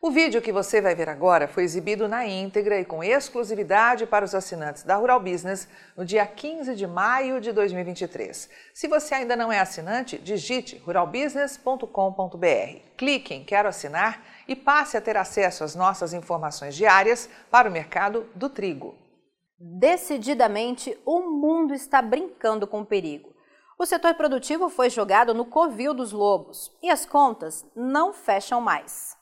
O vídeo que você vai ver agora foi exibido na íntegra e com exclusividade para os assinantes da Rural Business no dia 15 de maio de 2023. Se você ainda não é assinante, digite ruralbusiness.com.br. Clique em Quero assinar e passe a ter acesso às nossas informações diárias para o mercado do trigo. Decididamente, o mundo está brincando com o perigo. O setor produtivo foi jogado no covil dos lobos e as contas não fecham mais.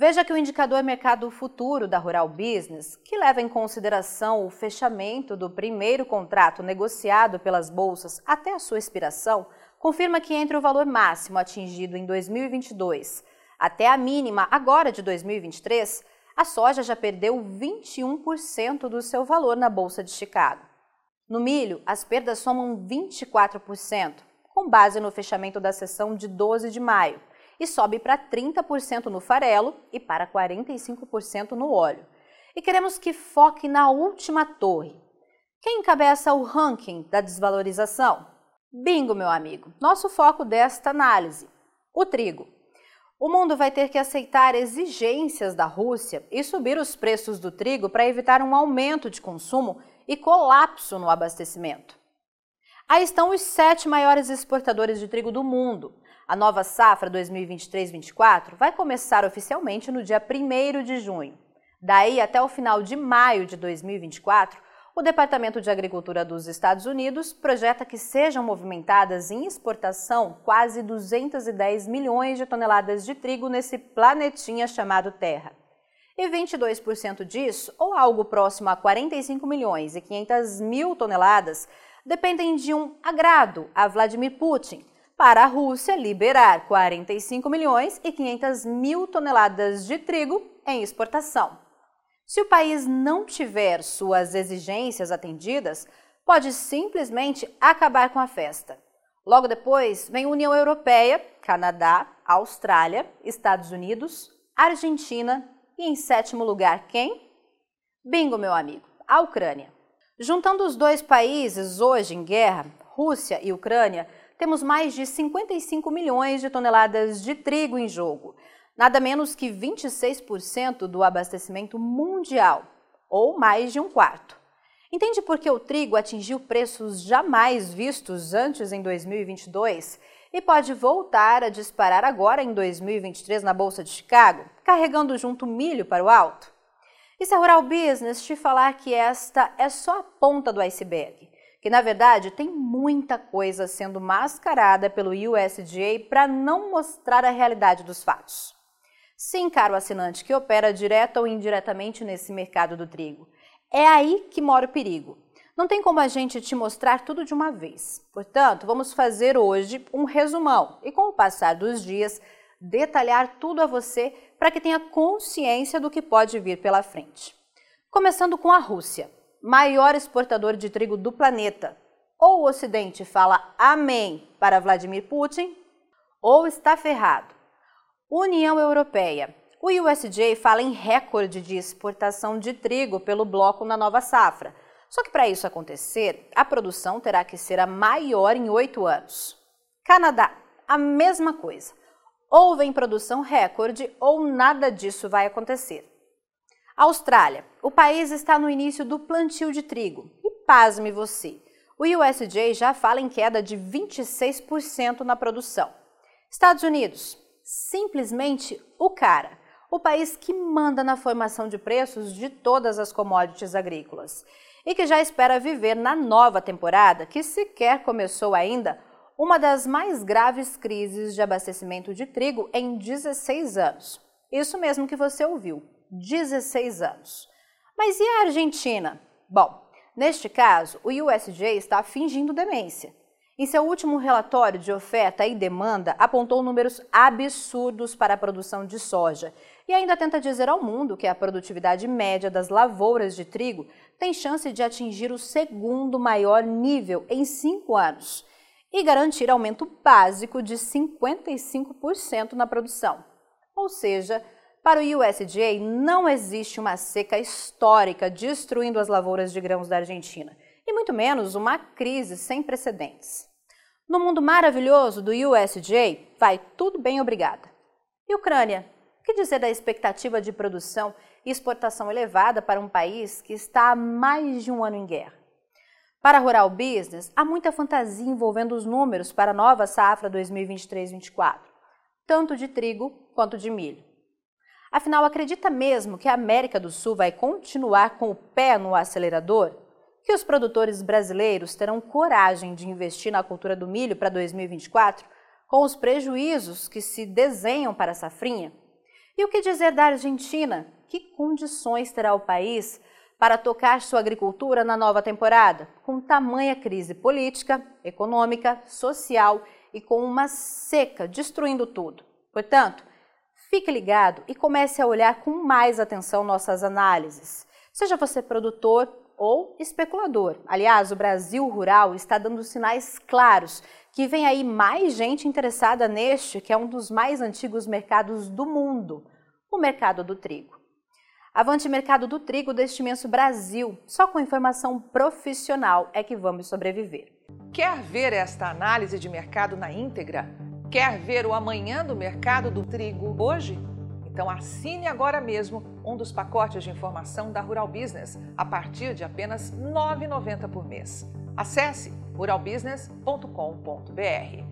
Veja que o indicador mercado futuro da Rural Business, que leva em consideração o fechamento do primeiro contrato negociado pelas bolsas até a sua expiração, confirma que entre o valor máximo atingido em 2022 até a mínima agora de 2023, a soja já perdeu 21% do seu valor na bolsa de Chicago. No milho, as perdas somam 24%, com base no fechamento da sessão de 12 de maio e sobe para 30% no farelo e para 45% no óleo. E queremos que foque na última torre. Quem encabeça o ranking da desvalorização? Bingo, meu amigo. Nosso foco desta análise: o trigo. O mundo vai ter que aceitar exigências da Rússia e subir os preços do trigo para evitar um aumento de consumo e colapso no abastecimento. Aí estão os sete maiores exportadores de trigo do mundo. A nova safra 2023-24 vai começar oficialmente no dia 1 de junho. Daí até o final de maio de 2024, o Departamento de Agricultura dos Estados Unidos projeta que sejam movimentadas em exportação quase 210 milhões de toneladas de trigo nesse planetinha chamado Terra. E 22% disso, ou algo próximo a 45 milhões e 500 mil toneladas, dependem de um agrado a Vladimir Putin, para a Rússia liberar 45 milhões e 500 mil toneladas de trigo em exportação. Se o país não tiver suas exigências atendidas, pode simplesmente acabar com a festa. Logo depois vem União Europeia, Canadá, Austrália, Estados Unidos, Argentina e em sétimo lugar quem? Bingo, meu amigo, a Ucrânia. Juntando os dois países hoje em guerra, Rússia e Ucrânia, temos mais de 55 milhões de toneladas de trigo em jogo, nada menos que 26% do abastecimento mundial, ou mais de um quarto. Entende por que o trigo atingiu preços jamais vistos antes em 2022 e pode voltar a disparar agora em 2023 na Bolsa de Chicago, carregando junto milho para o alto? E se a Rural Business te falar que esta é só a ponta do iceberg? Que na verdade tem muita coisa sendo mascarada pelo USDA para não mostrar a realidade dos fatos. Sim, caro assinante que opera direta ou indiretamente nesse mercado do trigo. É aí que mora o perigo. Não tem como a gente te mostrar tudo de uma vez. Portanto, vamos fazer hoje um resumão e, com o passar dos dias, detalhar tudo a você para que tenha consciência do que pode vir pela frente. Começando com a Rússia maior exportador de trigo do planeta. Ou o Ocidente fala amém para Vladimir Putin, ou está ferrado. União Europeia. O USDA fala em recorde de exportação de trigo pelo bloco na nova safra. Só que para isso acontecer, a produção terá que ser a maior em oito anos. Canadá, a mesma coisa. Ou vem produção recorde ou nada disso vai acontecer. Austrália. O país está no início do plantio de trigo. E pasme você, o USDA já fala em queda de 26% na produção. Estados Unidos. Simplesmente o cara. O país que manda na formação de preços de todas as commodities agrícolas. E que já espera viver na nova temporada, que sequer começou ainda, uma das mais graves crises de abastecimento de trigo em 16 anos. Isso mesmo que você ouviu 16 anos. Mas e a Argentina? Bom, neste caso, o USDA está fingindo demência. Em seu último relatório de oferta e demanda, apontou números absurdos para a produção de soja e ainda tenta dizer ao mundo que a produtividade média das lavouras de trigo tem chance de atingir o segundo maior nível em cinco anos e garantir aumento básico de 55% na produção. Ou seja, para o USDA, não existe uma seca histórica destruindo as lavouras de grãos da Argentina, e muito menos uma crise sem precedentes. No mundo maravilhoso do USDA, vai tudo bem, obrigada. E Ucrânia? que dizer da expectativa de produção e exportação elevada para um país que está há mais de um ano em guerra? Para a Rural Business, há muita fantasia envolvendo os números para a nova safra 2023-24, tanto de trigo quanto de milho. Afinal, acredita mesmo que a América do Sul vai continuar com o pé no acelerador? Que os produtores brasileiros terão coragem de investir na cultura do milho para 2024, com os prejuízos que se desenham para a safrinha? E o que dizer da Argentina? Que condições terá o país para tocar sua agricultura na nova temporada, com tamanha crise política, econômica, social e com uma seca destruindo tudo? Portanto, fique ligado e comece a olhar com mais atenção nossas análises. Seja você produtor ou especulador. Aliás, o Brasil rural está dando sinais claros que vem aí mais gente interessada neste, que é um dos mais antigos mercados do mundo, o mercado do trigo. Avante mercado do trigo deste imenso Brasil. Só com informação profissional é que vamos sobreviver. Quer ver esta análise de mercado na íntegra? Quer ver o amanhã do mercado do trigo hoje? Então assine agora mesmo um dos pacotes de informação da Rural Business a partir de apenas R$ 9,90 por mês. Acesse ruralbusiness.com.br.